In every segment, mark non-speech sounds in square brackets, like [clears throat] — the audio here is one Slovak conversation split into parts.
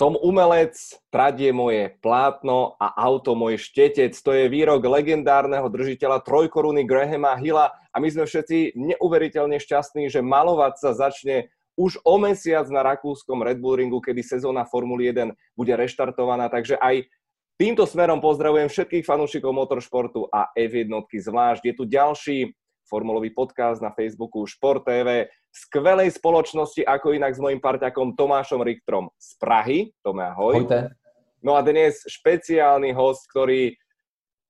Som umelec, tradie moje plátno a auto môj štetec. To je výrok legendárneho držiteľa trojkoruny Grahama Hilla a my sme všetci neuveriteľne šťastní, že malovať sa začne už o mesiac na rakúskom Red Bull ringu, kedy sezóna Formuly 1 bude reštartovaná. Takže aj týmto smerom pozdravujem všetkých fanúšikov motoršportu a F1 zvlášť. Je tu ďalší formulový podcast na Facebooku Šport TV, skvelej spoločnosti, ako inak s mojim parťakom Tomášom Richtrom z Prahy. Tome, ahoj. Hojte. No a dnes špeciálny host, ktorý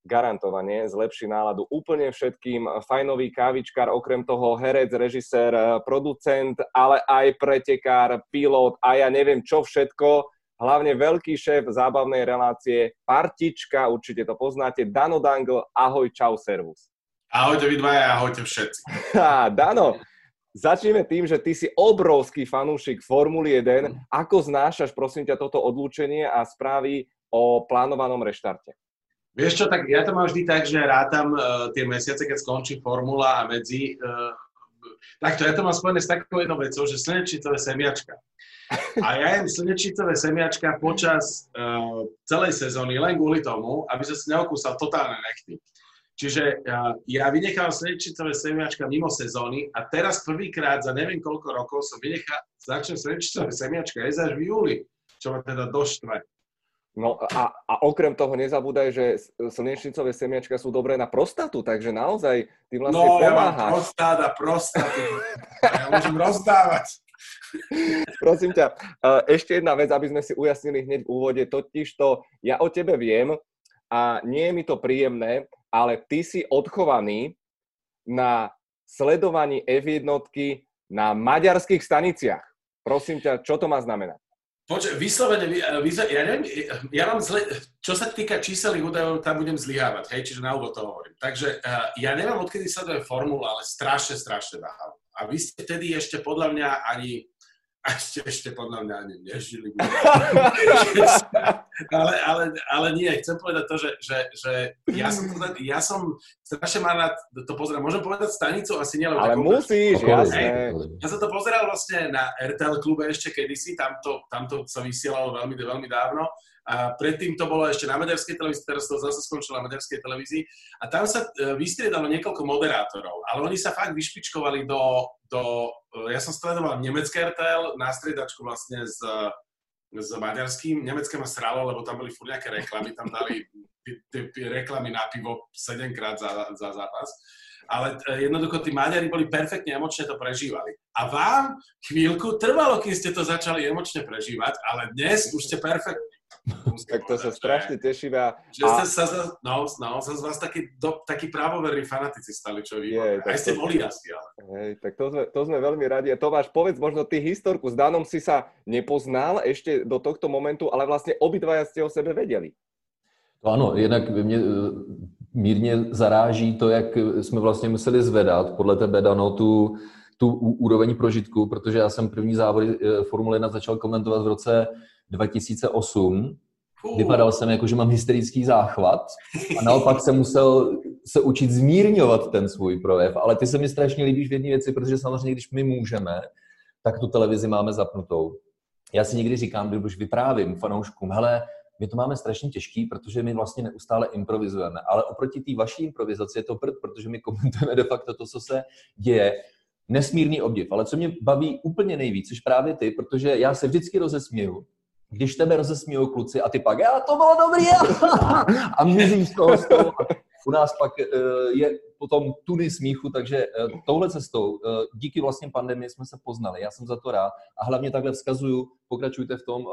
garantovane zlepší náladu úplne všetkým. Fajnový kávičkár, okrem toho herec, režisér, producent, ale aj pretekár, pilot a ja neviem čo všetko. Hlavne veľký šéf zábavnej relácie, partička, určite to poznáte, Dano Dangl, ahoj, čau, servus. Ahojte vy dvaja, ahojte všetci. [laughs] Dano, začneme tým, že ty si obrovský fanúšik Formuly 1. Ako znášaš, prosím ťa, toto odlúčenie a správy o plánovanom reštarte? Vieš čo, tak ja to mám vždy tak, že rátam uh, tie mesiace, keď skončí formula a medzi... Uh, takto, ja to mám spojené s takou jednou vecou, že slnečnicové semiačka. A ja jem slnečnicové semiačka počas uh, celej sezóny len kvôli tomu, aby sa si neokúsal totálne nechty. Čiže ja vynechal slnečnicové semiačka mimo sezóny a teraz prvýkrát za neviem koľko rokov som vynechal, začnem slnečnicové semiačka jesť až v júli, čo ma teda doštve. No a, a okrem toho nezabúdaj, že slnečnicové semiačka sú dobré na prostatu, takže naozaj ty vlastne no, pomáhaš. No, ja mám prostáda, prostatu. ja môžem rozdávať. Prosím ťa, ešte jedna vec, aby sme si ujasnili hneď v úvode, totiž to, ja o tebe viem a nie je mi to príjemné, ale ty si odchovaný na sledovaní F1 na maďarských staniciach. Prosím ťa, čo to má znamenať? Počkaj, vyslovene, ja, neviem, ja mám zle, čo sa týka číselných údajov, tam budem zlyhávať, hej, čiže na úvod to hovorím. Takže uh, ja neviem, odkedy sledujem formulu, ale strašne, strašne váham. A vy ste tedy ešte podľa mňa ani a ešte, ešte podľa mňa ani nežili. [laughs] ale, ale, ale nie, chcem povedať to, že, že, že ja, som, ja som strašne mal rád to pozerať. Môžem povedať stanicu? Asi nie, Ale musíš, jasné. Ja som to pozeral vlastne na RTL klube ešte kedysi, tam to, tam to sa vysielalo veľmi, veľmi dávno. A predtým to bolo ešte na maďarskej televízii, teraz to zase skončilo na maďarskej televízii. A tam sa e, vystriedalo niekoľko moderátorov, ale oni sa fakt vyšpičkovali do, do e, ja som sledoval nemecké RTL, na striedačku vlastne s, s maďarským. Nemecké ma sralo, lebo tam boli furt nejaké reklamy, tam dali reklamy na pivo 7 krát za, za zápas ale e, jednoducho tí Maďari boli perfektne emočne to prežívali. A vám chvíľku trvalo, kým ste to začali emočne prežívať, ale dnes už ste perfektní tak to sa strašne teším. A, že ste sa, no, no, sa z vás takí, do, takí právoverní fanatici stali, čo vy. Aj ste to, boli asi, ale. Hej, tak to sme, to sme veľmi radi. A Tomáš, povedz možno ty historku. S Danom si sa nepoznal ešte do tohto momentu, ale vlastne obidvaja ste o sebe vedeli. To ano, jednak mě e, mírně zaráží to, jak jsme vlastně museli zvedat podle tebe, Dano, tu, tu úroveň prožitku, protože já jsem první závody e, Formule 1 začal komentovat v roce 2008. Vypadal jsem jako, že mám hysterický záchvat a naopak jsem musel se učit zmírňovat ten svůj projev. Ale ty se mi strašně líbíš v jedné věci, protože samozřejmě, když my můžeme, tak tu televizi máme zapnutou. Já si někdy říkám, když už vyprávím fanouškům, hele, my to máme strašně těžký, protože my vlastně neustále improvizujeme. Ale oproti té vaší improvizaci je to prd, protože my komentujeme de facto to, co se děje. Nesmírný obdiv. Ale co mě baví úplně nejvíc, což právě ty, protože já se vždycky rozesměju, když tebe rozesmíjou kluci a ty pak, já to bylo dobrý, [laughs] a mizíš z toho, toho. U nás pak uh, je potom tuny smíchu, takže uh, touhle cestou, uh, díky vlastně pandemii jsme se poznali, já jsem za to rád a hlavně takhle vzkazuju, pokračujte v tom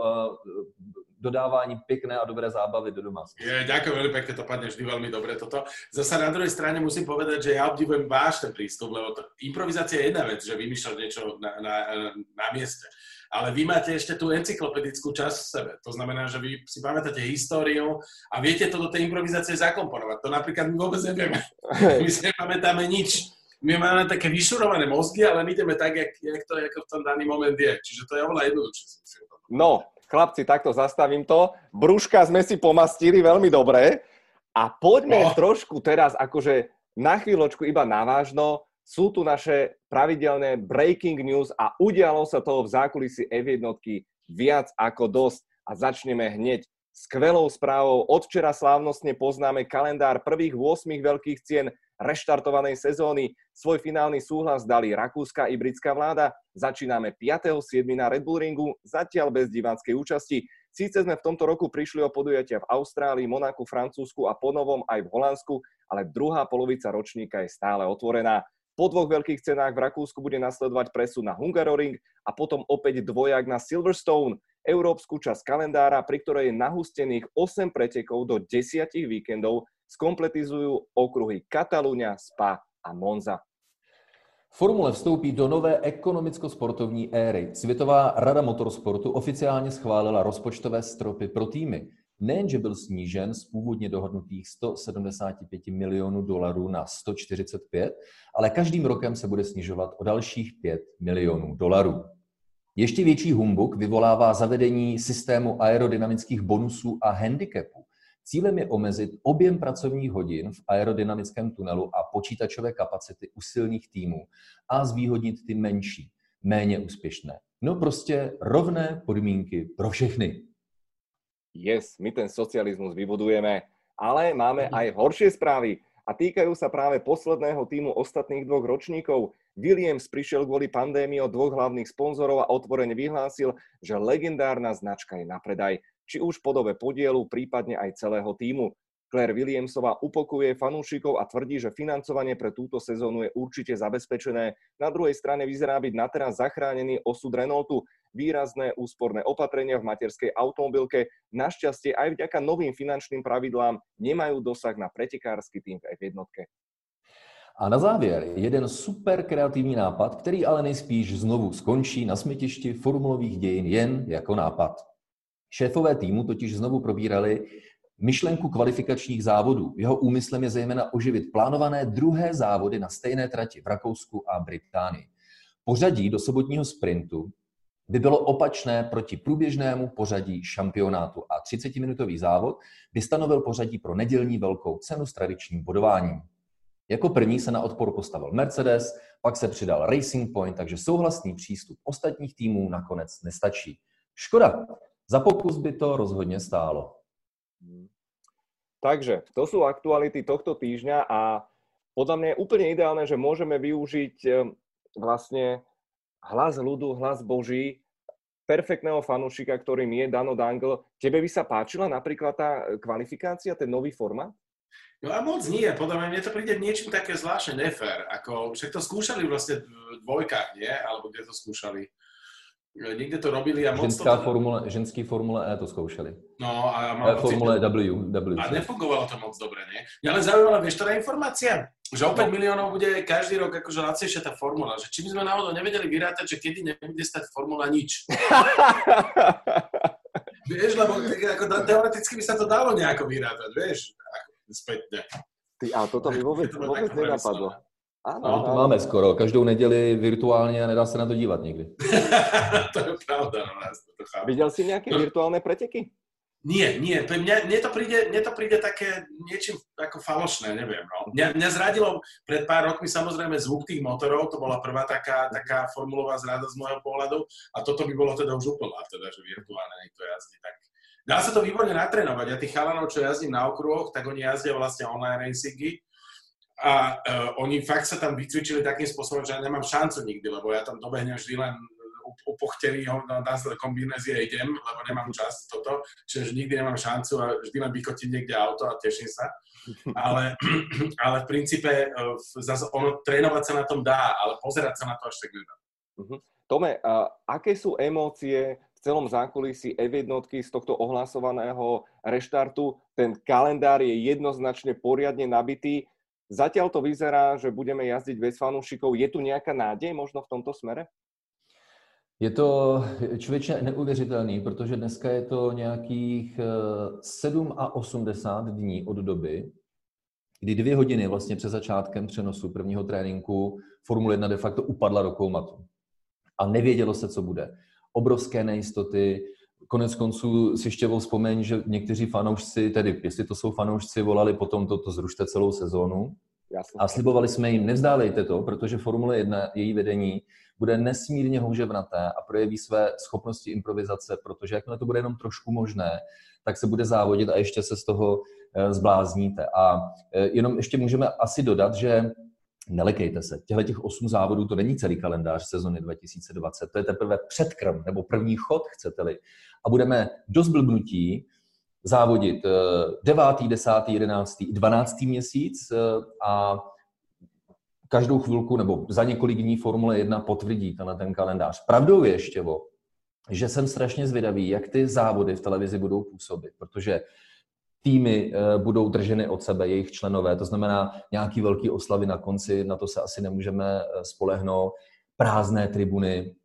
dodávání pěkné a dobré zábavy do domácnosti. Je, ďakujem veľmi pekne, to padne vždy veľmi dobre toto. Zasa na druhej strane musím povedať, že ja obdivujem váš ten prístup, lebo to, improvizácia je jedna vec, že vymýšľať niečo na, na, na mieste ale vy máte ešte tú encyklopedickú časť v sebe. To znamená, že vy si pamätáte históriu a viete to do tej improvizácie zakomponovať. To napríklad my vôbec nevieme. My si nepamätáme nič. My máme také vyšurované mozgy, ale my ideme tak, jak, jak to ako v tom daný moment je. Čiže to je oveľa jednoduchšie. No, chlapci, takto zastavím to. Brúška sme si pomastili veľmi dobre. A poďme no. trošku teraz akože na chvíľočku iba na vážno sú tu naše pravidelné breaking news a udialo sa toho v zákulisí F1 viac ako dosť. A začneme hneď skvelou správou. Od včera slávnostne poznáme kalendár prvých 8 veľkých cien reštartovanej sezóny. Svoj finálny súhlas dali rakúska i britská vláda. Začíname 5.7. na Red Bull Ringu, zatiaľ bez diváckej účasti. Síce sme v tomto roku prišli o podujatia v Austrálii, Monaku, Francúzsku a ponovom aj v Holandsku, ale druhá polovica ročníka je stále otvorená. Po dvoch veľkých cenách v Rakúsku bude nasledovať presun na Hungaroring a potom opäť dvojak na Silverstone európsku časť kalendára, pri ktorej je nahustených 8 pretekov do 10 víkendov, skompletizujú okruhy Katalúňa, Spa a Monza. Formule vstoupí do nové ekonomicko-sportovní éry. Světová rada motorsportu oficiálně schválila rozpočtové stropy pro týmy. Nejenže byl snížen z původně dohodnutých 175 milionů dolarů na 145, ale každým rokem se bude snižovat o dalších 5 milionů dolarů. Ještě větší humbuk vyvolává zavedení systému aerodynamických bonusů a handicapů. Cílem je omezit objem pracovních hodin v aerodynamickém tunelu a počítačové kapacity u silných týmů a zvýhodnit ty menší, méně úspěšné. No prostě rovné podmínky pro všechny. Yes, my ten socializmus vybudujeme, ale máme aj horšie správy a týkajú sa práve posledného týmu ostatných dvoch ročníkov. Williams prišiel kvôli pandémii od dvoch hlavných sponzorov a otvorene vyhlásil, že legendárna značka je na predaj, či už v podobe podielu, prípadne aj celého týmu. Claire Williamsová upokuje fanúšikov a tvrdí, že financovanie pre túto sezónu je určite zabezpečené. Na druhej strane vyzerá byť na teraz zachránený osud Renaultu. Výrazné úsporné opatrenia v materskej automobilke našťastie aj vďaka novým finančným pravidlám nemajú dosah na pretekársky tým v F1. A na závěr jeden super kreativní nápad, který ale nejspíš znovu skončí na smetišti formulových dějin jen jako nápad. Šéfové týmu totiž znovu probírali myšlenku kvalifikačních závodů. Jeho úmyslem je zejména oživit plánované druhé závody na stejné trati v Rakousku a Británii. Pořadí do sobotního sprintu by bylo opačné proti průběžnému pořadí šampionátu a 30-minutový závod by stanovil pořadí pro nedělní velkou cenu s tradičním bodováním. Jako první se na odpor postavil Mercedes, pak se přidal Racing Point, takže souhlasný přístup ostatních týmů nakonec nestačí. Škoda, za pokus by to rozhodně stálo. Takže to sú aktuality tohto týždňa a podľa mňa je úplne ideálne, že môžeme využiť eh, vlastne hlas ľudu, hlas Boží, perfektného fanúšika, ktorým je Dano Dangle. Tebe by sa páčila napríklad tá kvalifikácia, ten nový formát? No a moc nie, podľa mňa mne to príde niečím také zvláštne nefér. Ako, však to skúšali vlastne v dvojkách, nie? Alebo kde to skúšali? Niekde to robili a moc Ženská to... formule, ženský formule E to zkoušeli. No a mám e, formule W, W. A nefungovalo to moc dobre, nie? Mňa len zaujímala, vieš, teda informácia? Že o 5 no. miliónov bude každý rok akože lacnejšia tá formula. Že či by sme náhodou nevedeli vyrátať, že kedy nebude stať formula nič. [laughs] vieš, lebo ako, teoreticky by sa to dalo nejako vyrátať, vieš? Ako, spätne. Ty, a toto [laughs] mi vôbec, vôbec nenapadlo. Áno, no, to máme skoro. Každou neděli virtuálně a nedá se na to dívat nikdy. [laughs] to je pravda. No, to chápu. Videl si nejaké virtuálne preteky? Nie, nie. Mne, mne, to príde, mne to príde také niečím ako falošné, neviem. No. Mňa, mňa zradilo pred pár rokmi samozrejme zvuk tých motorov, to bola prvá taká, taká formulová zrada z môjho pohľadu a toto by bolo teda už úplná, teda, že virtuálne niekto jazdí. Tak dá sa to výborne natrénovať. Ja tých chalanov, čo jazdím na okruhoch, tak oni jazdia vlastne online racingy a uh, oni fakt sa tam vycvičili takým spôsobom, že ja nemám šancu nikdy, lebo ja tam dobehnem vždy len upochtený, na kombinézie idem, lebo nemám čas toto, čiže nikdy nemám šancu a vždy len vykotím niekde auto a teším sa. Ale, [clears throat] ale v princípe uh, zase ono, trénovať sa na tom dá, ale pozerať sa na to až tak nedá. Uh-huh. Tome, uh, aké sú emócie v celom zákulisí F1 z tohto ohlasovaného reštartu? Ten kalendár je jednoznačne poriadne nabitý Zatiaľ to vyzerá, že budeme jazdiť bez fanúšikov. Je tu nejaká nádej možno v tomto smere? Je to člověče neuvěřitelný, protože dneska je to nějakých 7 eh, a 80 dní od doby, kdy dvě hodiny vlastně před začátkem přenosu prvního tréninku Formule 1 de facto upadla do koumatu. A nevědělo se, co bude. Obrovské nejistoty, konec konců si ještě vzpomeň, že někteří fanoušci, tedy jestli to jsou fanoušci, volali potom toto zrušte celou sezónu. Jasně. A slibovali jsme jim, nevzdávejte to, protože Formule 1, její vedení bude nesmírně houževnaté a projeví své schopnosti improvizace, protože jakmile to bude jenom trošku možné, tak se bude závodit a ještě se z toho eh, zblázníte. A eh, jenom ještě můžeme asi dodat, že nelekejte se. Těchto těch osm závodů to není celý kalendář sezony 2020, to je teprve předkrm nebo první chod, chcete-li. A budeme dost blbnutí závodit 9., 10., 11., 12. měsíc eh, a každou chvilku nebo za několik dní Formule 1 potvrdí tenhle ten kalendář. Pravdou je ještě, že jsem strašně zvědavý, jak ty závody v televizi budou působit, protože týmy eh, budou drženy od sebe, jejich členové, to znamená nějaký velký oslavy na konci, na to se asi nemůžeme eh, spolehnout, prázdné tribuny,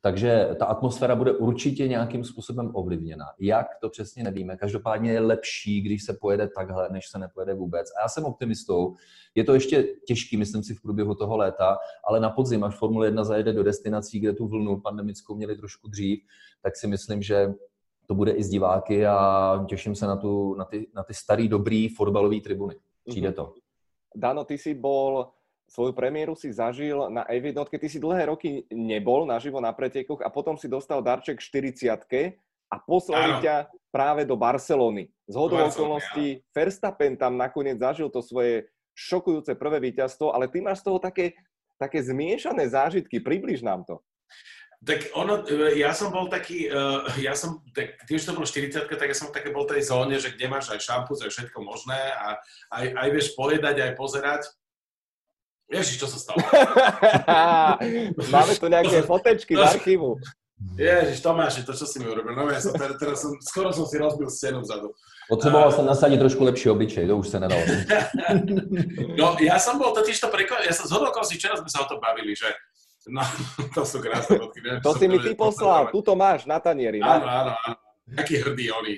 takže ta atmosféra bude určitě nějakým způsobem ovlivněna. Jak, to přesně nevíme. Každopádně je lepší, když se pojede takhle, než se nepojede vůbec. A já jsem optimistou. Je to ještě těžký, myslím si, v průběhu toho léta, ale na podzim, až Formule 1 zajede do destinací, kde tu vlnu pandemickou měli trošku dřív, tak si myslím, že to bude i z diváky a těším se na, tu, na, ty, na ty starý, dobrý fotbalový tribuny. Přijde mhm. to. Dano, ty si bol svoju premiéru si zažil na jednotke. Ty si dlhé roky nebol naživo na pretekoch a potom si dostal darček 40 a poslali ťa práve do Barcelony. Z hodou okolností Verstappen tam nakoniec zažil to svoje šokujúce prvé víťazstvo, ale ty máš z toho také, také zmiešané zážitky. Približ nám to. Tak ono, ja som bol taký, uh, ja som, tak, tým, že to bolo 40 tak ja som také bol tej zóne, že kde máš aj šampus, aj všetko možné a aj, aj vieš pojedať, aj pozerať. Ježiš, čo sa stalo? [laughs] Máme tu nejaké fotečky z archívu. Ježiš, Tomáš, to čo si mi urobil? No ja som, teraz, teraz som, skoro som si rozbil scénu vzadu. Potreboval som nasadiť trošku lepší obličej, to už sa nedalo. [laughs] no, ja som bol totiž to prekvapený, ja som zhodol si včera sme sa o tom bavili, že no, [laughs] to sú krásne fotky. Neviem, to si mi ty poslal, tuto máš na tanieri. Áno, áno, áno. Aký hrdý oni.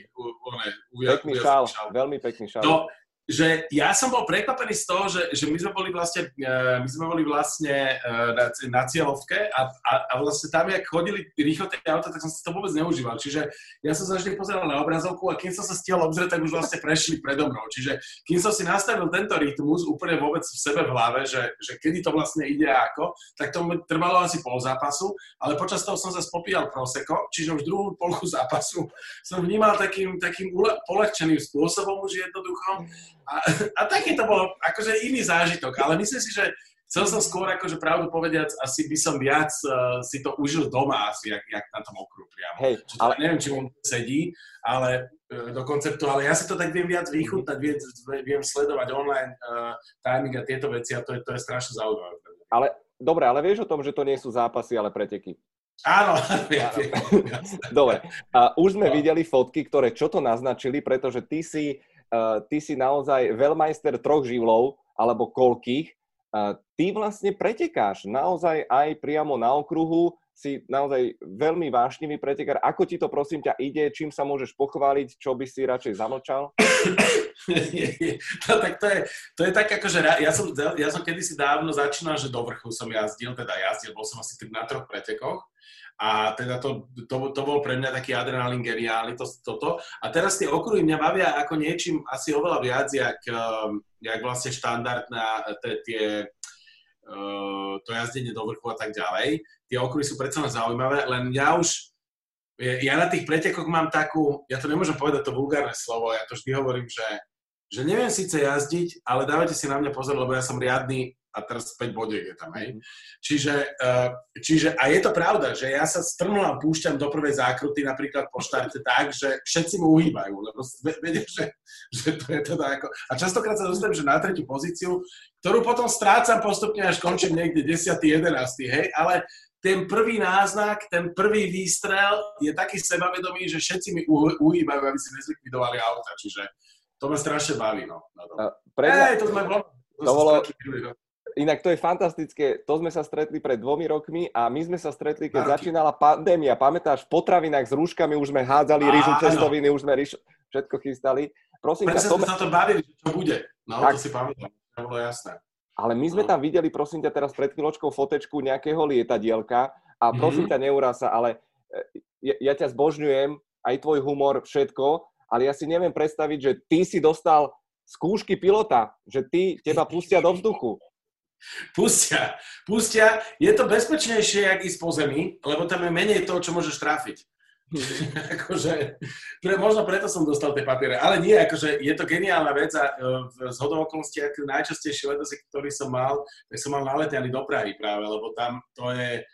Pekný šál, veľmi pekný šál. No, že ja som bol prekvapený z toho, že, že my sme boli vlastne, uh, my sme boli vlastne uh, na, na cieľovke a, a, a vlastne tam, jak chodili rýchlo tie auta, tak som si to vôbec neužíval. Čiže ja som sa vždy pozeral na obrazovku a kým som sa stihol obzrieť, tak už vlastne prešli predo mnou. Čiže kým som si nastavil tento rytmus úplne vôbec v sebe v hlave, že, že kedy to vlastne ide a ako, tak to trvalo asi pol zápasu, ale počas toho som sa spopíjal proseko, čiže už druhú polku zápasu [laughs] som vnímal takým, takým polehčeným spôsobom už jednoducho a, [laughs] a taký to bol akože iný zážitok, ale myslím si, že chcel som skôr akože pravdu povediac, asi by som viac uh, si to užil doma asi, jak, jak na tom okru priamo. Hej, Čiže ale... neviem, či on sedí, ale uh, do konceptu, ale ja si to tak viem viac vychutnať, viem, viem sledovať online uh, timing a tieto veci a to je, to je strašne zaujímavé. Ale dobre, ale vieš o tom, že to nie sú zápasy, ale preteky. Áno, [laughs] Dobre, a už sme no. videli fotky, ktoré čo to naznačili, pretože ty si uh, ty si naozaj veľmajster troch živlov, alebo koľkých, uh, ty vlastne pretekáš naozaj aj priamo na okruhu, si naozaj veľmi vášnivý pretekár. Ako ti to prosím ťa ide? Čím sa môžeš pochváliť? Čo by si radšej zamlčal? [coughs] no, tak to je, to je tak ako, že ja som, ja som kedysi dávno začínal, že do vrchu som jazdil, teda jazdil, bol som asi na troch pretekoch a teda to, to, to bol pre mňa taký adrenalín geniálny, to, toto. A teraz tie okruhy mňa bavia ako niečím asi oveľa viac, jak, um, jak vlastne štandardná tie, uh, to jazdenie do vrchu a tak ďalej. Tie okruhy sú predsa zaujímavé, len ja už ja na tých pretekoch mám takú, ja to nemôžem povedať to vulgárne slovo, ja to vždy hovorím, že, že neviem síce jazdiť, ale dávajte si na mňa pozor, lebo ja som riadny a teraz 5 bodiek je tam, hej. Mhm. Čiže, uh, čiže, a je to pravda, že ja sa strmlám, púšťam do prvej zákruty napríklad po štarte [laughs] tak, že všetci mu uhýbajú, lebo vedia, že, že to je teda ako... A častokrát sa dostanem, že na tretiu pozíciu, ktorú potom strácam postupne, až končím niekde 10. 11. hej, ale ten prvý náznak, ten prvý výstrel je taký sebavedomý, že všetci mi uhýbajú, aby si nezlikvidovali auta, čiže to ma strašne baví, no. Pre mňa... Hey, to sme bolo... To, to bolo, Inak to je fantastické. To sme sa stretli pred dvomi rokmi a my sme sa stretli, keď začínala pandémia. Pamätáš, v potravinách s rúškami už sme hádzali rýžu cestoviny, už sme rýžu, všetko chystali. Prosím ťa, to... sa to bavili, čo bude. No, tak. to si pamätám. To bolo jasné. Ale my sme no. tam videli, prosím ťa, teraz pred chvíľočkou fotečku nejakého lietadielka a prosím mm-hmm. ťa, neurá sa, ale e, ja, ja ťa zbožňujem, aj tvoj humor, všetko, ale ja si neviem predstaviť, že ty si dostal skúšky pilota, že ty, teba pustia do vzduchu. Pustia, pustia. Je to bezpečnejšie, jak ísť po zemi, lebo tam je menej toho, čo môžeš trafiť. [laughs] akože, pre, možno preto som dostal tie papiere. Ale nie, akože je to geniálna vec a uh, z hodou okolností, ako najčastejšie letosy, ktorý som mal, tak som mal naletený do Prahy práve, lebo tam to je...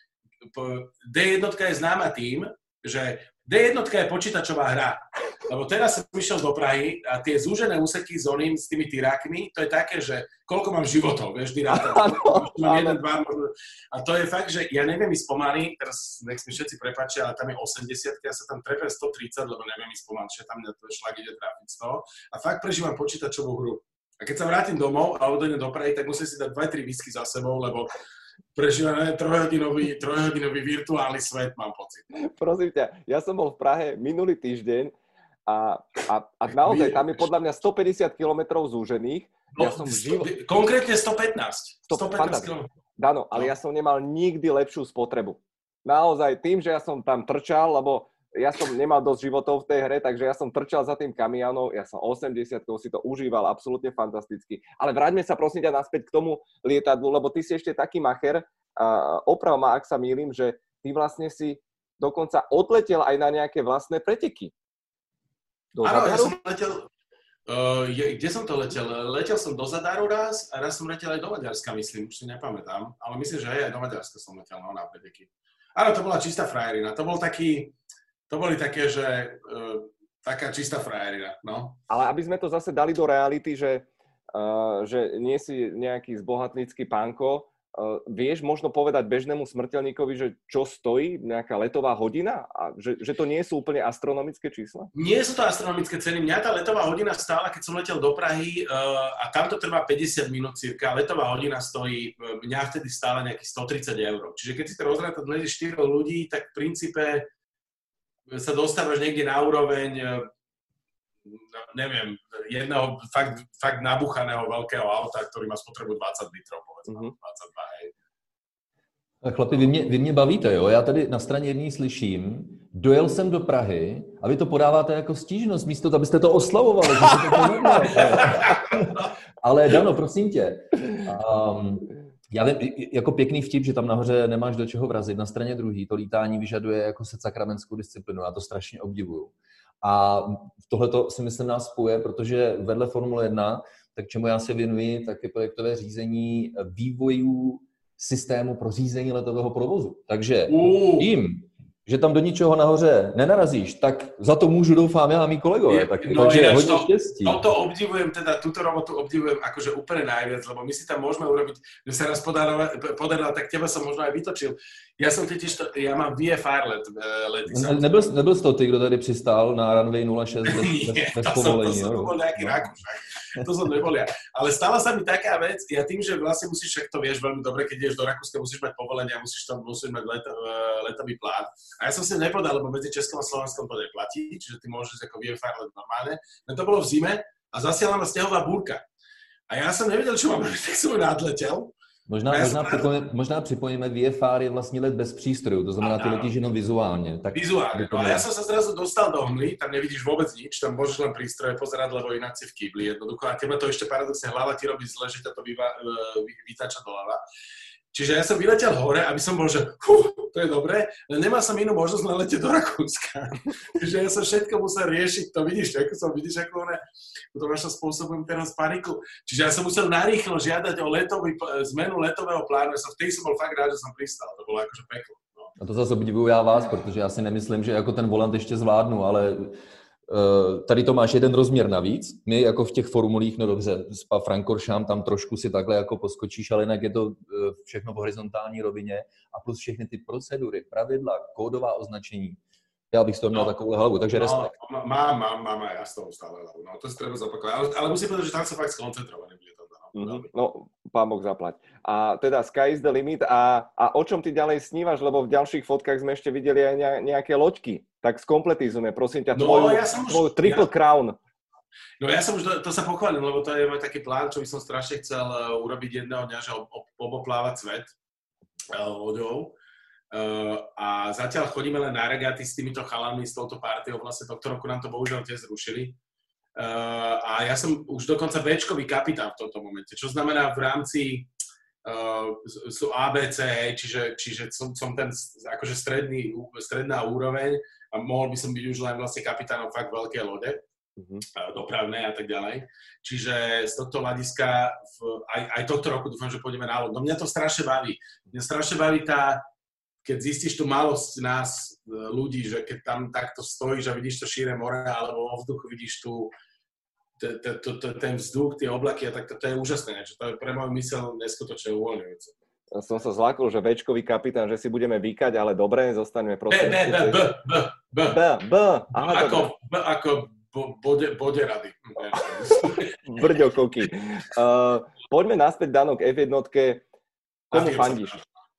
D1 je známa tým, že D1 je počítačová hra. Lebo teraz som išiel do Prahy a tie zúžené úseky s oným, s tými tyrákmi, to je také, že koľko mám životov, vieš, vždy ráta. [laughs] jeden, dva, možno. A to je fakt, že ja neviem ísť pomaly, teraz nech mi všetci prepáčia, ale tam je 80, ja sa tam trepem 130, lebo neviem ísť pomaly, že tam to šlak ide trafiť z toho. A fakt prežívam počítačovú hru. A keď sa vrátim domov a odjdem do Prahy, tak musím si dať 2-3 whisky za sebou, lebo prežívané trojhodinový, trojhodinový virtuálny svet, mám pocit. Prosím ťa, ja som bol v Prahe minulý týždeň a, a, a naozaj tam je podľa mňa 150 km zúžených. No, ja som živo... Konkrétne 115. 115 km. Dano, ale no. ja som nemal nikdy lepšiu spotrebu. Naozaj tým, že ja som tam trčal, lebo ja som nemal dosť životov v tej hre, takže ja som trčal za tým kamionom, ja som 80 si to užíval absolútne fantasticky. Ale vráťme sa prosím ťa naspäť k tomu lietadlu, lebo ty si ešte taký macher, a oprav ma, ak sa mýlim, že ty vlastne si dokonca odletel aj na nejaké vlastné preteky. Áno, ja som letel, Uh, kde som to letel? Letel som do Zadaru raz a raz som letel aj do Maďarska, myslím, už si nepamätám, ale myslím, že aj do Maďarska som letel no, na preteky. Áno, to bola čistá frajerina. To bol taký, to boli také, že uh, taká čistá frajerina, no. Ale aby sme to zase dali do reality, že, uh, že nie si nejaký zbohatnícky pánko, Uh, vieš možno povedať bežnému smrteľníkovi, že čo stojí nejaká letová hodina? A že, že to nie sú úplne astronomické čísla? Nie sú to astronomické ceny. Mňa tá letová hodina stála, keď som letel do Prahy uh, a tam to trvá 50 minút cirka. Letová hodina stojí, mňa vtedy stála nejakých 130 eur. Čiže keď si to rozráta medzi 4 ľudí, tak v princípe sa dostávaš niekde na úroveň, e, no, neviem, jedného fakt, fakt nabuchaného veľkého auta, ktorý má spotrebu 20 litrov, povedzme, mm-hmm. 22, hej. Chlapi, vy mě, vy mě bavíte, jo? Já tady na straně jedný slyším, dojel jsem do Prahy a vy to podáváte jako stížnost, místo abyste to oslavovali. Že to [laughs] Ale Dano, prosím tě, um, já vím, jako pěkný vtip, že tam nahoře nemáš do čeho vrazit. Na straně druhý to lítání vyžaduje jako se sakramentskou disciplinu. Já to strašně obdivuju. A tohle to si myslím nás spojuje, protože vedle Formule 1, tak čemu já se věnuji, tak je projektové řízení vývojů systému pro řízení letového provozu. Takže tím, že tam do ničeho nahoře nenarazíš, tak za to můžu doufám já a mý kolegové. Tak, no, takže hodně to, štěstí. to obdivujem, teda túto robotu obdivujem akože úplne najviac, lebo my si tam môžeme urobiť, že sa raz podarilo, podarilo tak teba som možno aj vytočil. Ja som totiž, to, ja mám VFR let, eh, lety. Ne, nebyl, nebyl to ty, kdo tady přistál na runway 06 bez, [laughs] bez, bez to povolení? Som, to som bol nejaký no. Rakúšak. [laughs] To som nebol ja. Ale stala sa mi taká vec, ja tým, že vlastne musíš, však to vieš veľmi dobre, keď ideš do Rakúska, musíš mať povolenie a musíš tam musíš mať let, eh, letový plán. A ja som si nepodal, lebo medzi Českom a Slovenskom to neplatí, čiže ty môžeš ako VFR let normálne. No to bolo v zime a zasiala ma snehová búrka. A ja som nevedel, čo mám [laughs] tak som nadletel Možná, možná, připojíme, možná připojíme VFR je vlastně let bez přístrojů, to znamená, ty letíš jenom vizuálně. Tak vizuálne. No a ja som sa zrazu dostal do hmly, tam nevidíš vôbec nič, tam môžeš len prístroje pozerať, lebo inak si v kýbli jednoducho. A teba to ešte paradoxne hlava ti robí zle, že ťa to vyva, e, vytača do hlava. Čiže ja som vyletel hore, aby som bol, že huh, to je dobré, nemal som inú možnosť na lete do Rakúska. [laughs] Čiže ja som všetko musel riešiť, to vidíš, ako som, vidíš, ako one, to vaša spôsobujem teraz paniku. Čiže ja som musel narýchlo žiadať o letový, zmenu letového plánu, ja som vtedy som bol fakt rád, že som pristal, to bolo akože peklo. No. A to zase obdivuju já vás, protože já si nemyslím, že jako ten volant ještě zvládnu, ale tady to máš jeden rozměr navíc. My jako v těch formulích, no dobře, Spa Frankoršám tam trošku si takhle jako poskočíš, ale jinak je to eh, všechno v horizontální rovině a plus všechny ty procedury, pravidla, kódová označení. Já bych z toho měl no, takovou hlavu, takže no, respekt. Mám, mám, mám, já z toho stále hlavu. No, to si treba zopakovat. Ale, ale musím povedať, že tam sa fakt to. Mm-hmm. No, pán Boh zaplať. A teda sky is the limit. A, a o čom ty ďalej snívaš? Lebo v ďalších fotkách sme ešte videli aj nejaké loďky. Tak skompletizujme, prosím ťa, no, tvoju, ja tvoju triple ja, crown. No ja som už, to, to sa pochválim, lebo to je môj taký plán, čo by som strašne chcel uh, urobiť jedného dňa, že oboplávať svet uh, loďou. Uh, a zatiaľ chodíme len na regaty s týmito chalami, s touto partiou. Vlastne tohto roku nám to bohužiaľ tiež zrušili. Uh, a ja som už dokonca Bčkový kapitán v tomto momente, čo znamená v rámci uh, sú ABC, čiže, čiže som, som ten akože stredný, stredná úroveň a mohol by som byť už len vlastne kapitánom fakt veľké lode, uh-huh. dopravné a tak ďalej. Čiže z tohto hľadiska v, aj, aj tohto roku dúfam, že pôjdeme na loď. No mňa to strašne baví. Mňa strašne baví tá, keď zistíš tú malosť nás, ľudí, že keď tam takto stojíš a vidíš to šíre more alebo vo vzduchu vidíš tu ten vzduch, tie oblaky a tak to, je úžasné. Že to je pre môj mysel neskutočne uvoľňujúce som sa zlákol, že Včkový kapitán, že si budeme vykať, ale dobre, zostaneme prosím. B, B, B, B, B, B. B. Aha, ako, B, ako bode, bode rady. [laughs] Brďo koky. Uh, [laughs] poďme naspäť, Dano, k F1. Komu fandíš?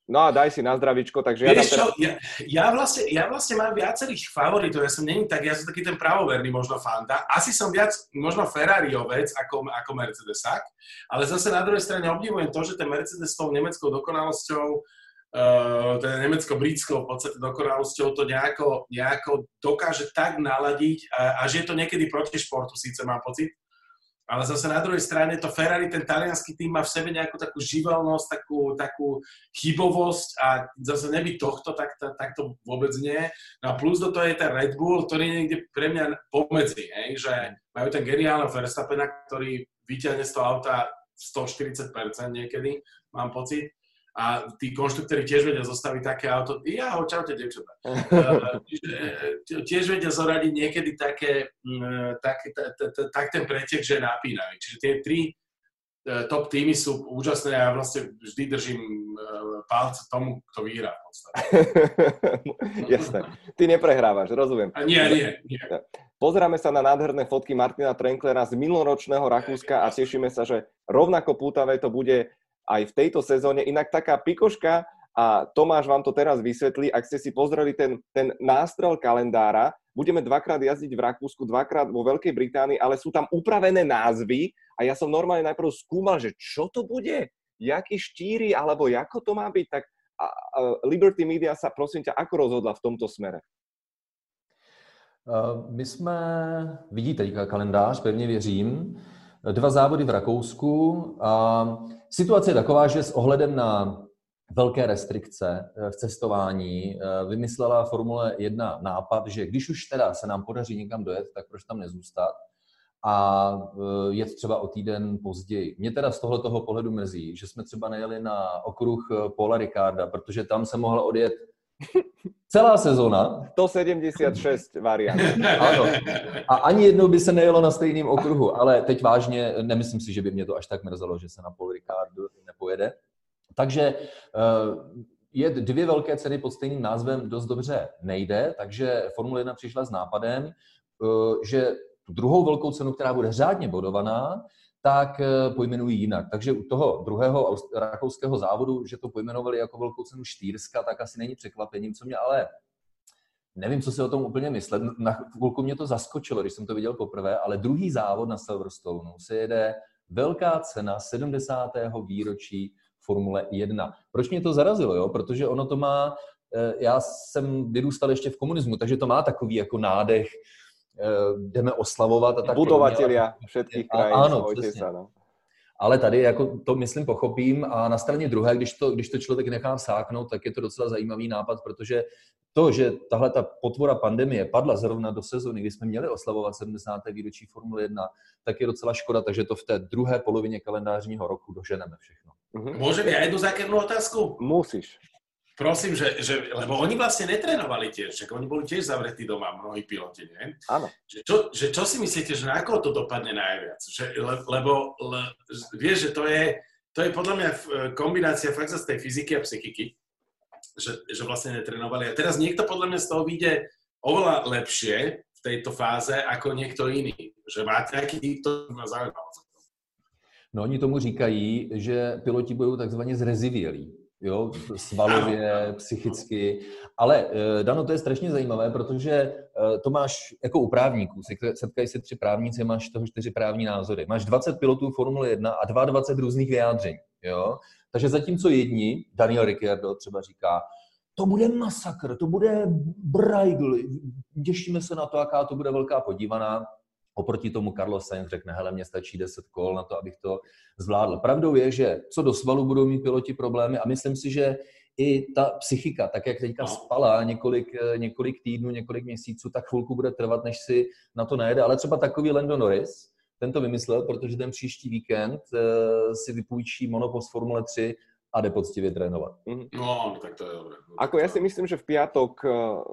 No a daj si na zdravičko, takže ja Vieš čo, ja, ja, vlastne, ja vlastne mám viacerých favoritov, ja som není tak, ja som taký ten pravoverný možno fanda. Asi som viac možno Ferrariovec ako, ako Mercedesák, ale zase na druhej strane obdivujem to, že ten Mercedes s tou nemeckou dokonalosťou, uh, teda nemecko-britskou v podstate dokonalosťou to nejako, nejako dokáže tak naladiť, a, a že je to niekedy proti športu, síce mám pocit, ale zase na druhej strane to Ferrari, ten talianský tým má v sebe nejakú takú živelnosť, takú, takú chybovosť a zase neby tohto, tak, tak, tak to vôbec nie. No a plus do toho je ten Red Bull, ktorý je niekde pre mňa pomedzi, hej, že majú ten geniálny Verstappena, ktorý vyťahne z toho auta 140% niekedy, mám pocit a tí konštruktori tiež vedia zostaviť také auto. Ja, čaute, devčatá. [laughs] Eh, tiež vedia zoradiť niekedy také, mm, tak, tak ten pretek, že je napínavý. Čiže tie tri eh, top týmy sú úžasné a ja vlastne vždy držím eh, palce tomu, kto vyhrá v podstate. [laughs] Jasné. Ty neprehrávaš, rozumiem. A nie, nie, nie. Pozeráme sa na nádherné fotky Martina Trenklera z minuloročného Rakúska a tešíme sa, že rovnako pútavé to bude aj v tejto sezóne. Inak taká pikoška, a Tomáš vám to teraz vysvetlí, ak ste si pozreli ten, ten nástrel kalendára, budeme dvakrát jazdiť v Rakúsku, dvakrát vo Veľkej Británii, ale sú tam upravené názvy a ja som normálne najprv skúmal, že čo to bude, jaký štíry, alebo ako to má byť, tak a, a Liberty Media sa prosím ťa, ako rozhodla v tomto smere? My jsme, vidíte kalendář, pevně věřím, dva závody v Rakousku. A situace je taková, že s ohledem na velké restrikce eh, v cestování eh, vymyslela Formule 1 nápad, že když už teda se nám podaří někam dojet, tak proč tam nezůstat a eh, jet třeba o týden později. Mě teda z tohoto pohledu mrzí, že jsme třeba nejeli na okruh Paula Ricarda, protože tam se mohla odjet Celá sezóna. 176 variant. [laughs] Ano. A ani jednou by se nejelo na stejným okruhu, ale teď vážně nemyslím si, že by mě to až tak mrzelo, že se na Paul Ricardo nepojede. Takže eh, je dvě velké ceny pod stejným názvem dost dobře nejde, takže Formule 1 přišla s nápadem, eh, že tu druhou velkou cenu, která bude řádně bodovaná, tak eh, pojmenují jinak. Takže u toho druhého rakouského závodu, že to pojmenovali jako velkou cenu Štýrska, tak asi není překvapením, co mě ale nevím, co si o tom úplně myslet. Na chvilku mě to zaskočilo, když jsem to viděl poprvé, ale druhý závod na Silverstone se jede velká cena 70. výročí Formule 1. Proč mě to zarazilo? Jo? Protože ono to má, eh, já jsem vyrůstal ještě v komunismu, takže to má takový jako nádech, jdeme oslavovat. A tak Budovatelia všetkých krajín. Ano, přesně. Sa, no. Ale tady jako to myslím pochopím a na straně druhé, když to, když to člověk nechá sáknout, tak je to docela zajímavý nápad, protože to, že tahle ta potvora pandemie padla zrovna do sezóny, kdy jsme měli oslavovat 70. výročí Formule 1, tak je docela škoda, takže to v té druhé polovině kalendářního roku doženeme všechno. Mm-hmm. Môžem ja jednu zákernú otázku? Musíš. Prosím, že, že, lebo oni vlastne netrénovali tiež, však oni boli tiež zavretí doma, mnohí piloti, nie? Áno. Že čo, že čo si myslíte, že na koho to dopadne najviac? Že, le, lebo le, vieš, že to je, to je podľa mňa kombinácia fakt z tej fyziky a psychiky, že, že vlastne netrénovali. A teraz niekto podľa mňa z toho vyjde oveľa lepšie v tejto fáze ako niekto iný. Že máte nejaký týchto ma zaujímavý. No oni tomu říkají, že piloti budou takzvaně zrezivělí jo, svalově, psychicky. Ale eh, Dano, to je strašně zajímavé, protože eh, to máš jako u právníků, setkají se tři právníci, máš toho čtyři právní názory. Máš 20 pilotů Formule 1 a 22 různých vyjádření. Jo? Takže zatímco jedni, Daniel Ricciardo třeba říká, to bude masakr, to bude brajgl, těšíme se na to, jaká to bude velká podívaná. Oproti tomu Carlos Sainz řekne, hele, mě stačí 10 kol na to, abych to zvládl. Pravdou je, že co do svalu budou mít piloti problémy a myslím si, že i ta psychika, tak jak teďka no. spala několik, několik týdnů, několik měsíců, tak chvilku bude trvat, než si na to najede. Ale třeba takový Lando Norris, ten to vymyslel, protože ten příští víkend uh, si vypůjčí monopost Formule 3 a jde poctivě trénovat. Mm-hmm. No, tak to je dobré. Ako ja si myslím, že v piatok uh,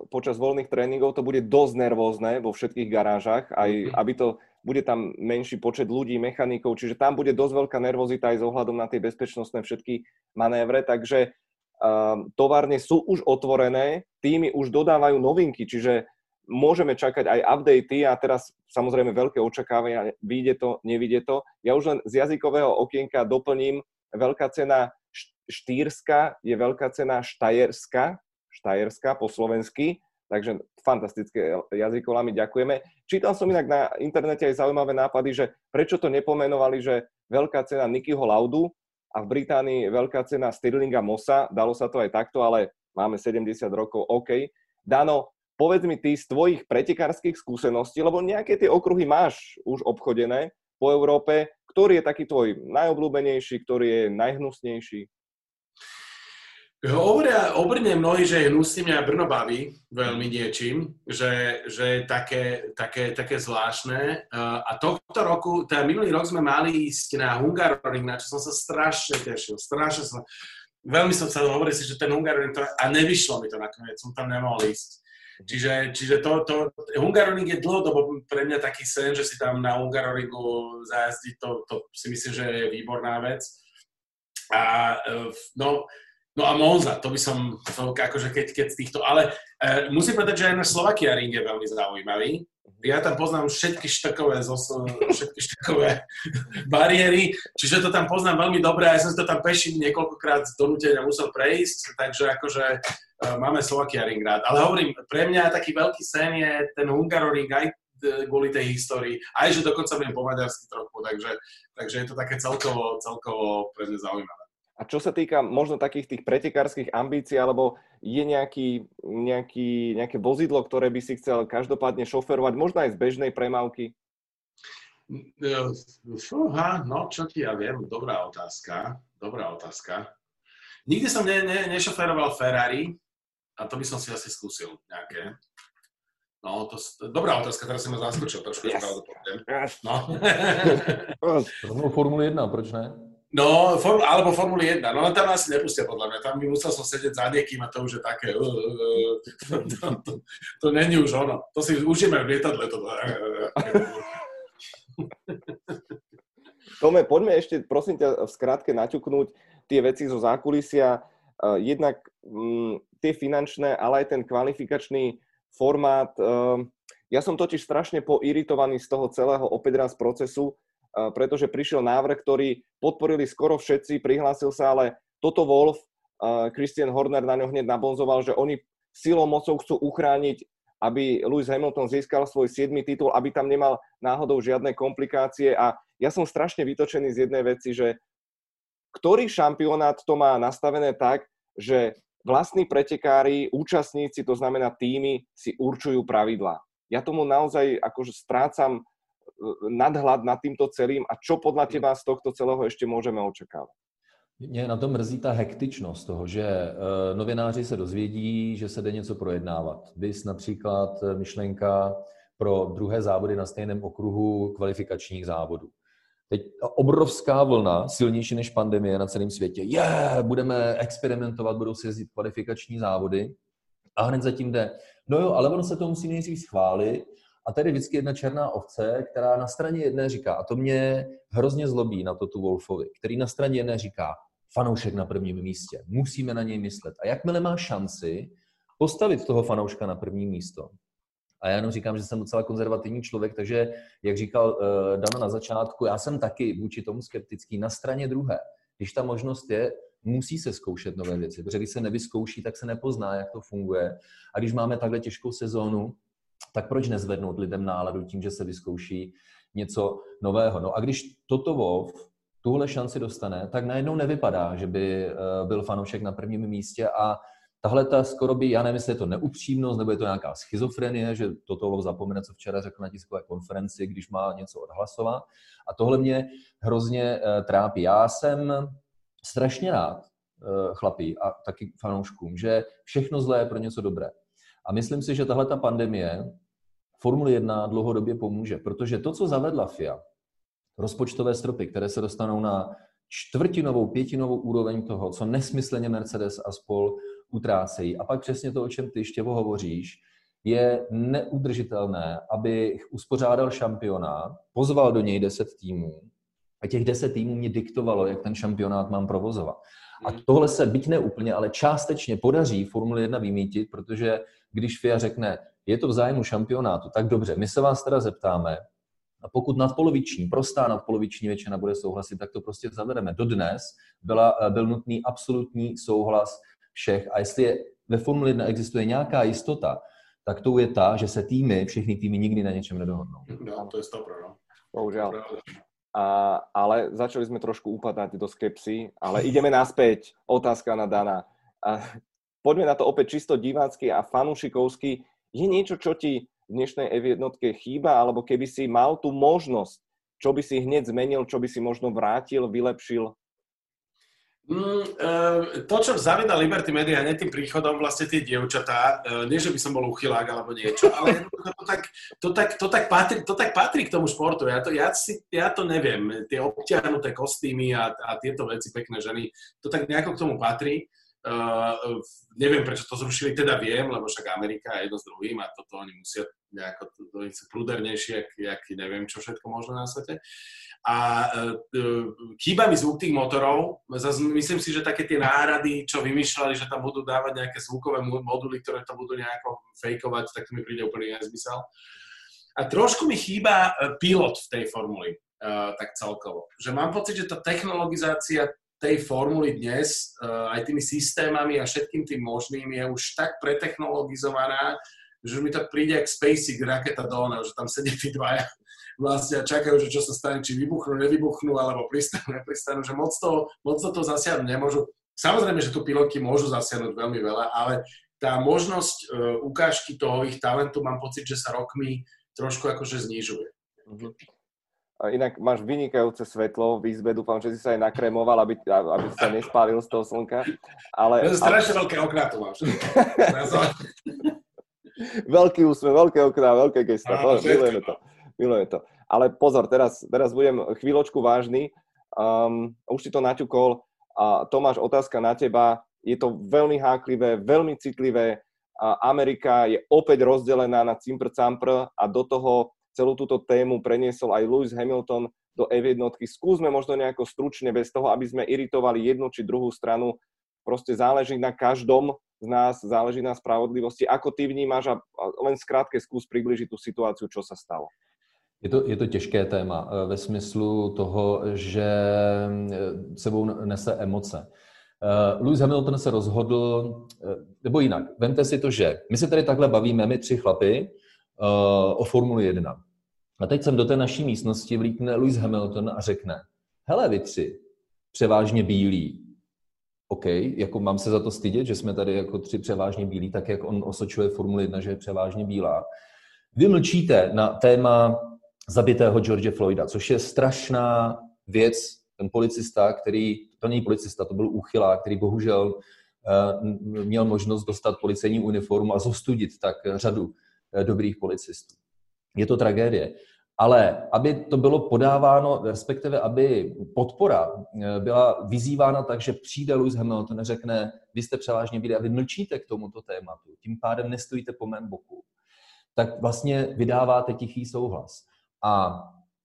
počas voľných tréningov to bude dosť nervózne vo všetkých garážach, aj mm-hmm. aby to bude tam menší počet ľudí, mechanikov, čiže tam bude dosť veľká nervozita aj s ohľadom na tie bezpečnostné všetky manévre, takže uh, továrne sú už otvorené, týmy už dodávajú novinky, čiže môžeme čakať aj updaty a teraz samozrejme veľké očakávania, vyjde to, nevyjde to. Ja už len z jazykového okienka doplním, veľká cena Štýrska je veľká cena Štajerska, Štajerska po slovensky, takže fantastické jazykolami ďakujeme. Čítal som inak na internete aj zaujímavé nápady, že prečo to nepomenovali, že veľká cena Nikyho Laudu a v Británii veľká cena Stirlinga Mossa, dalo sa to aj takto, ale máme 70 rokov, OK. Dano, povedz mi ty z tvojich pretekárskych skúseností, lebo nejaké tie okruhy máš už obchodené po Európe, ktorý je taký tvoj najobľúbenejší, ktorý je najhnusnejší? Hovoria o Brne mnohí, že hnusný mňa Brno baví veľmi niečím, že, že je také, také, také zvláštne. A tohto roku, teda minulý rok sme mali ísť na Hungaroring, na čo som sa strašne tešil. Strašne som, veľmi som sa hovoril si, že ten Hungaroring, to, a nevyšlo mi to nakoniec, som tam nemohol ísť. Čiže, čiže to, to, Hungaroring je dlhodobo pre mňa taký sen, že si tam na Hungaroringu zajazdiť, to, to si myslím, že je výborná vec. A no, no a Monza, to by som, to, akože keď, keď z týchto, ale e, musím povedať, že aj na Slovakia ring je veľmi zaujímavý. Ja tam poznám všetky štakové, všetky štakové [laughs] bariéry, čiže to tam poznám veľmi dobre ja som si to tam peším niekoľkokrát z donútenia musel prejsť, takže akože uh, máme Slovakia ring rád. Ale hovorím, pre mňa taký veľký sen je ten Hungaroring aj kvôli tej histórii, aj že dokonca viem po maďarsky trochu, takže, takže je to také celkovo, celkovo pre mňa zaujímavé. A čo sa týka možno takých tých pretekárskych ambícií, alebo je nejaký, nejaký, nejaké vozidlo, ktoré by si chcel každopádne šoferovať, možno aj z bežnej premávky? Fúha, no čo ti ja viem, dobrá otázka, dobrá otázka. Nikdy som ne, ne, nešoferoval Ferrari a to by som si asi skúsil nejaké. No, to, dobrá otázka, teraz si ma zaskočil trošku, yes. pravdu poviem. No. [laughs] Formule 1, proč ne? No, form, alebo Formuli 1, no tam asi nepustia podľa mňa, tam by musel som sedieť za niekým a to už je také, uh, uh, to, to, to, to není už ono, to si užijeme v lietadle. To, Tome, poďme ešte, prosím ťa, v skratke naťuknúť tie veci zo zákulisia, uh, jednak um, tie finančné, ale aj ten kvalifikačný formát. Uh, ja som totiž strašne poiritovaný z toho celého opäť raz procesu, pretože prišiel návrh, ktorý podporili skoro všetci, prihlásil sa, ale toto Wolf, Christian Horner na ňo hneď nabonzoval, že oni silou mocou chcú uchrániť, aby Lewis Hamilton získal svoj 7. titul, aby tam nemal náhodou žiadne komplikácie a ja som strašne vytočený z jednej veci, že ktorý šampionát to má nastavené tak, že vlastní pretekári, účastníci, to znamená týmy, si určujú pravidlá. Ja tomu naozaj akože strácam nadhľad nad týmto celým a čo podľa teba z tohto celého ešte môžeme očakávať? Mě na to mrzí ta hektičnost toho, že uh, novináři se dozvědí, že se jde něco projednávat. Vys například e, myšlenka pro druhé závody na stejném okruhu kvalifikačních závodů. Teď obrovská vlna, silnější než pandemie na celém světě. Je, yeah, budeme experimentovat, budou se jezdit kvalifikační závody. A hned zatím jde, no jo, ale ono se to musí nejdřív schválit a tady vždycky jedna černá ovce, která na straně jedné říká, a to mě hrozně zlobí na to tu Wolfovi, který na straně jedné říká, fanoušek na prvním místě, musíme na něj myslet. A jakmile má šanci postavit toho fanouška na první místo, a já jenom říkám, že jsem docela konzervativní člověk, takže, jak říkal uh, Dano na začátku, já jsem taky vůči tomu skeptický. Na straně druhé, když ta možnost je, musí se zkoušet nové věci, protože když se nevyzkouší, tak se nepozná, jak to funguje. A když máme takhle těžkou sezónu, tak proč nezvednout lidem náladu tím, že se vyzkouší něco nového. No a když toto WoW tuhle šanci dostane, tak najednou nevypadá, že by eh, byl fanoušek na prvním místě a tahle ta skoro by, já nevím, jestli je to neupřímnost, nebo je to nějaká schizofrenie, že toto zapomene, co včera řekl na tiskové konferenci, když má něco odhlasovat. A tohle mě hrozně trápí. Já jsem strašně rád, chlapí a taky fanouškům, že všechno zlé je pro něco dobré. A myslím si, že tahle ta pandemie Formule 1 dlouhodobě pomůže, protože to, co zavedla FIA, rozpočtové stropy, které se dostanou na čtvrtinovou, pětinovou úroveň toho, co nesmyslně Mercedes a spol utrácejí. A pak přesně to, o čem ty ještě hovoříš, je neudržitelné, aby uspořádal šampionát, pozval do něj 10 týmů a těch 10 týmů mě diktovalo, jak ten šampionát mám provozovat. A tohle se, byť ne úplně, ale částečně podaří Formule 1 vymítit, protože když FIA řekne, je to v zájmu šampionátu, tak dobře, my se vás teda zeptáme, a pokud nadpoloviční, prostá nadpoloviční většina bude souhlasit, tak to prostě zavedeme. Dodnes byla, byl nutný absolutní souhlas všech. A jestli je, ve Formule 1 existuje nějaká jistota, tak to je ta, že se týmy, všechny týmy nikdy na něčem nedohodnou. No, to je no. Bohužiaľ. A, ale začali sme trošku upadať do skepsy, ale ideme naspäť. Otázka na Dana. A poďme na to opäť čisto divácky a fanúšikovsky. Je niečo, čo ti v dnešnej F jednotke chýba, alebo keby si mal tú možnosť, čo by si hneď zmenil, čo by si možno vrátil, vylepšil? Mm, uh, to, čo zaviedla Liberty Media hneď tým príchodom, vlastne tie dievčatá, uh, nie, že by som bol uchylák alebo niečo, ale [laughs] to tak, to tak, to tak, patrí, to tak patrí k tomu športu. Ja to, ja, si, ja to neviem. Tie obťahnuté kostýmy a, a tieto veci, pekné ženy, to tak nejako k tomu patrí. Uh, neviem, prečo to zrušili, teda viem, lebo však Amerika je jedno s druhým a toto oni musia nejako, to, to, to prúdernejšie, jak, jak neviem, čo všetko možno na svete. A uh, chýba mi zvuk tých motorov. Zas myslím si, že také tie náhrady, čo vymýšľali, že tam budú dávať nejaké zvukové moduly, ktoré to budú nejako fejkovať, tak to mi príde úplne nezmysel. A trošku mi chýba pilot v tej formuli, uh, tak celkovo. Že mám pocit, že tá technologizácia tej formuly dnes uh, aj tými systémami a všetkým tým možným je už tak pretechnologizovaná, že mi to príde ako SpaceX raketa do že tam sedia tí dvaja vlastne a čakajú, že čo sa stane, či vybuchnú, nevybuchnú, alebo pristanú, [laughs] nepristanú, že moc to, moc to, zasiahnuť nemôžu. Samozrejme, že tu pilotky môžu zasiahnuť veľmi veľa, ale tá možnosť uh, ukážky toho ich talentu mám pocit, že sa rokmi trošku akože znižuje. Mm-hmm. Inak máš vynikajúce svetlo v izbe, dúfam, že si sa aj nakremoval, aby, aby sa nespálil z toho slnka. Ale, ja strašne ale... veľké okná tu máš. [laughs] Veľký úsmev, veľké okná, veľké gesta. Milujeme to. Milujeme to. Ale pozor, teraz, teraz budem chvíľočku vážny. Um, už si to naťukol. A Tomáš, otázka na teba. Je to veľmi háklivé, veľmi citlivé. A Amerika je opäť rozdelená na cimpr-campr a do toho celú túto tému preniesol aj Lewis Hamilton do F1. Skúsme možno nejako stručne, bez toho, aby sme iritovali jednu či druhú stranu. Proste záleží na každom z nás, záleží na spravodlivosti. Ako ty vnímaš a len skrátke skús približiť tú situáciu, čo sa stalo. Je to, je to těžké téma eh, ve smyslu toho, že eh, sebou nese emoce. Uh, Lewis Hamilton se rozhodl, nebo jinak, vemte si to, že my se tady takhle bavíme, my tři chlapy, o Formuli 1. A teď jsem do té naší místnosti vlítne Lewis Hamilton a řekne, hele vy tři, převážně bílí, OK, jako mám se za to stydět, že jsme tady jako tři převážně bílí, tak jak on osočuje Formuli 1, že je převážně bílá. Vy mlčíte na téma zabitého George Floyda, což je strašná věc. Ten policista, který, to není policista, to byl úchylá, který bohužel uh, měl možnost dostat policejní uniformu a zostudit tak řadu uh, dobrých policistů. Je to tragédie. Ale aby to bylo podáváno, respektive aby podpora eh, byla vyzývána tak, že přijde Lewis Hamilton a řekne, vy jste převážně bílí a vy mlčíte k tomuto tématu, tím pádem nestojíte po mém boku, tak vlastně vydáváte tichý souhlas. A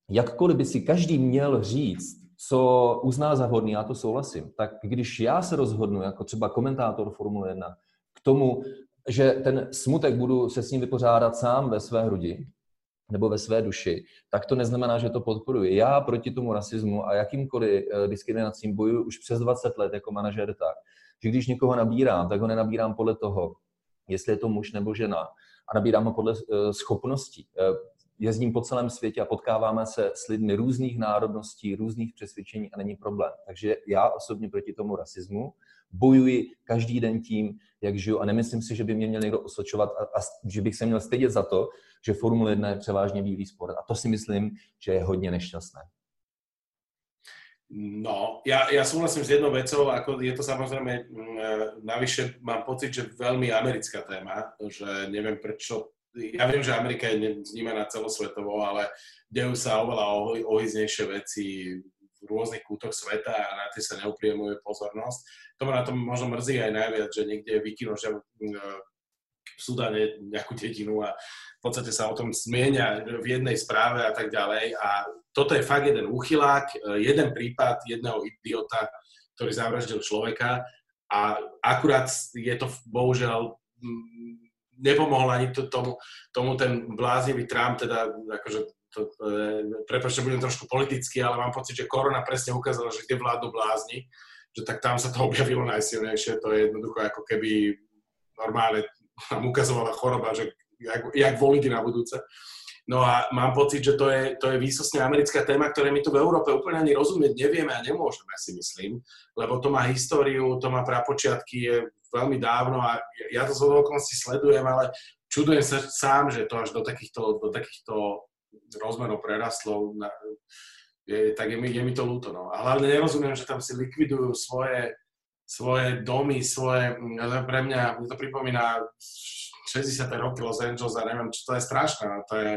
jakkoliv by si každý měl říct, co uzná za vhodný, já to souhlasím, tak když já se rozhodnu jako třeba komentátor Formule 1 k tomu, že ten smutek budu se s ním vypořádat sám ve své hrudi, nebo ve své duši, tak to neznamená, že to podporuji. Já proti tomu rasismu a jakýmkoliv eh, diskriminacím bojuji už přes 20 let jako manažer tak, že když někoho nabírám, tak ho nenabírám podle toho, jestli je to muž nebo žena, a nabírám ho podle eh, schopností. Eh, jezdím po celém světě a potkáváme se s lidmi různých národností, různých přesvědčení a není problém. Takže já osobně proti tomu rasismu bojuji každý den tím, jak žiju a nemyslím si, že by mě měl někdo osočovat a, a že bych se měl stydět za to, že Formule 1 je převážně bílý sport. A to si myslím, že je hodně nešťastné. No, ja, ja súhlasím s jednou vecou, ako je to samozrejme, mm, e, navyše mám pocit, že veľmi americká téma, že neviem prečo, ja viem, že Amerika je vnímaná celosvetovo, ale dejú sa oveľa ohyznejšie veci v rôznych kútoch sveta a na tie sa neupriemuje pozornosť. To ma na tom možno mrzí aj najviac, že niekde vykynú, že mm, e, v Sudáne nejakú dedinu a v podstate sa o tom zmienia v jednej správe a tak ďalej a toto je fakt jeden úchylák, e, jeden prípad jedného idiota, ktorý zavraždil človeka a akurát je to bohužiaľ mm, nepomohol ani to, tomu, tomu ten bláznivý Trump, teda akože to, e, prepáčte, budem trošku politický, ale mám pocit, že korona presne ukázala, že kde vládnu blázni, že tak tam sa to [laughs] objavilo najsilnejšie, to je jednoducho ako keby normálne nám ukazovala choroba, že jak, jak voliť na budúce. No a mám pocit, že to je, to je výsostne americká téma, ktoré my tu v Európe úplne ani rozumieť nevieme a nemôžeme, si myslím, lebo to má históriu, to má prapočiatky, je veľmi dávno a ja to z okolností sledujem, ale čudujem sa sám, že to až do takýchto, do takýchto rozmerov prerastlo, je, tak je mi, je mi to ľúto. No. A hlavne nerozumiem, že tam si likvidujú svoje, svoje domy, svoje, pre mňa, mi to pripomína 60. roky Los Angeles a neviem, čo to je strašné, no to je,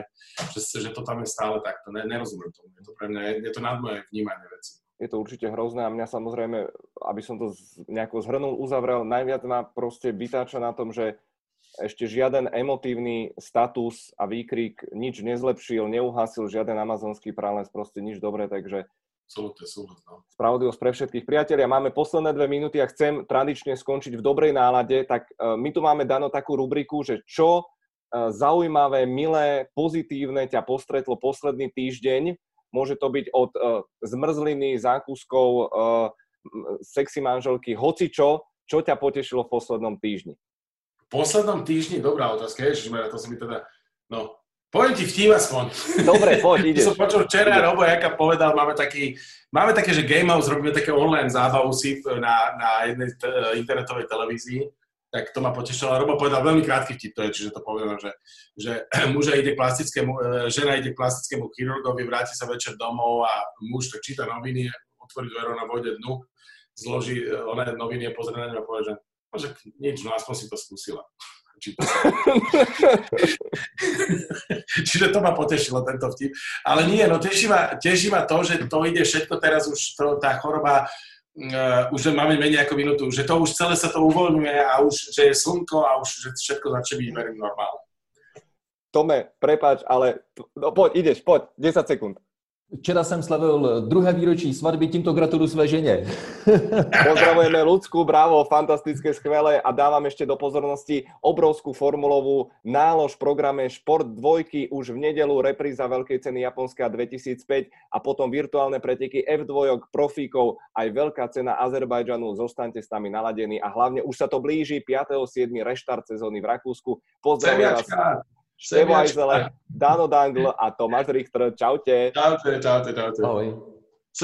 že, že to tam je stále takto, ne, nerozumiem tomu, je to pre mňa, je, je to nad moje vnímanie veci. Je to určite hrozné a mňa samozrejme, aby som to nejako zhrnul, uzavrel, najviac ma proste vytáča na tom, že ešte žiaden emotívny status a výkrik nič nezlepšil, neuhasil žiaden amazonský prales, proste nič dobré, takže Absolutne súhlas. No. Spravodlivosť pre všetkých. Priatelia, máme posledné dve minúty a chcem tradične skončiť v dobrej nálade, tak uh, my tu máme dano takú rubriku, že čo uh, zaujímavé, milé, pozitívne ťa postretlo posledný týždeň. Môže to byť od uh, zmrzliny, zákuskov, sexy manželky, hoci čo, čo ťa potešilo v poslednom týždni? Poslednom týždni, dobrá otázka, ježišmera, to si mi teda, no, Poviem ti vtím aspoň. Dobre, poď, [laughs] ide. som počul včera, Robo Jaka povedal, máme taký, máme také, že Game House robíme také online zábavu si na, na jednej t- internetovej televízii, tak to ma potešilo. Robo povedal veľmi krátky vtip, to je, čiže to poviem, že, že [clears throat] muža ide k plastickému, e, žena ide k plastickému chirurgovi, vráti sa večer domov a muž tak číta noviny, otvorí dvero na vode dnu, zloží e, oné noviny a pozrie na ňu a povie, že no, že nič, no aspoň si to skúsila. [laughs] Čiže to ma potešilo, tento vtip. Ale nie, no teší ma, teší ma to, že to ide všetko teraz už, to, tá choroba, uh, už máme menej ako minútu, že to už celé sa to uvoľňuje a už, že je slnko a už že všetko začne byť, verím, normálne. Tome, prepáč, ale no, poď, ideš, poď, 10 sekúnd. Včera jsem slavil druhé výročí svatby, tímto gratuluju své ženě. [laughs] Pozdravujeme ľudskú, bravo, fantastické, skvelé a dávam ešte do pozornosti obrovskú formulovú nálož v programe Šport dvojky už v nedelu repríza Veľkej ceny Japonska 2005 a potom virtuálne preteky F2 profíkov aj Veľká cena Azerbajdžanu. Zostaňte s nami naladení a hlavne už sa to blíži 5.7. reštart sezóny v Rakúsku. Pozdravujem vás. Števo Ajzele, Dano Dangl a Tomáš Richter. Čaute. Čaute, čaute, čaute. Ahoj.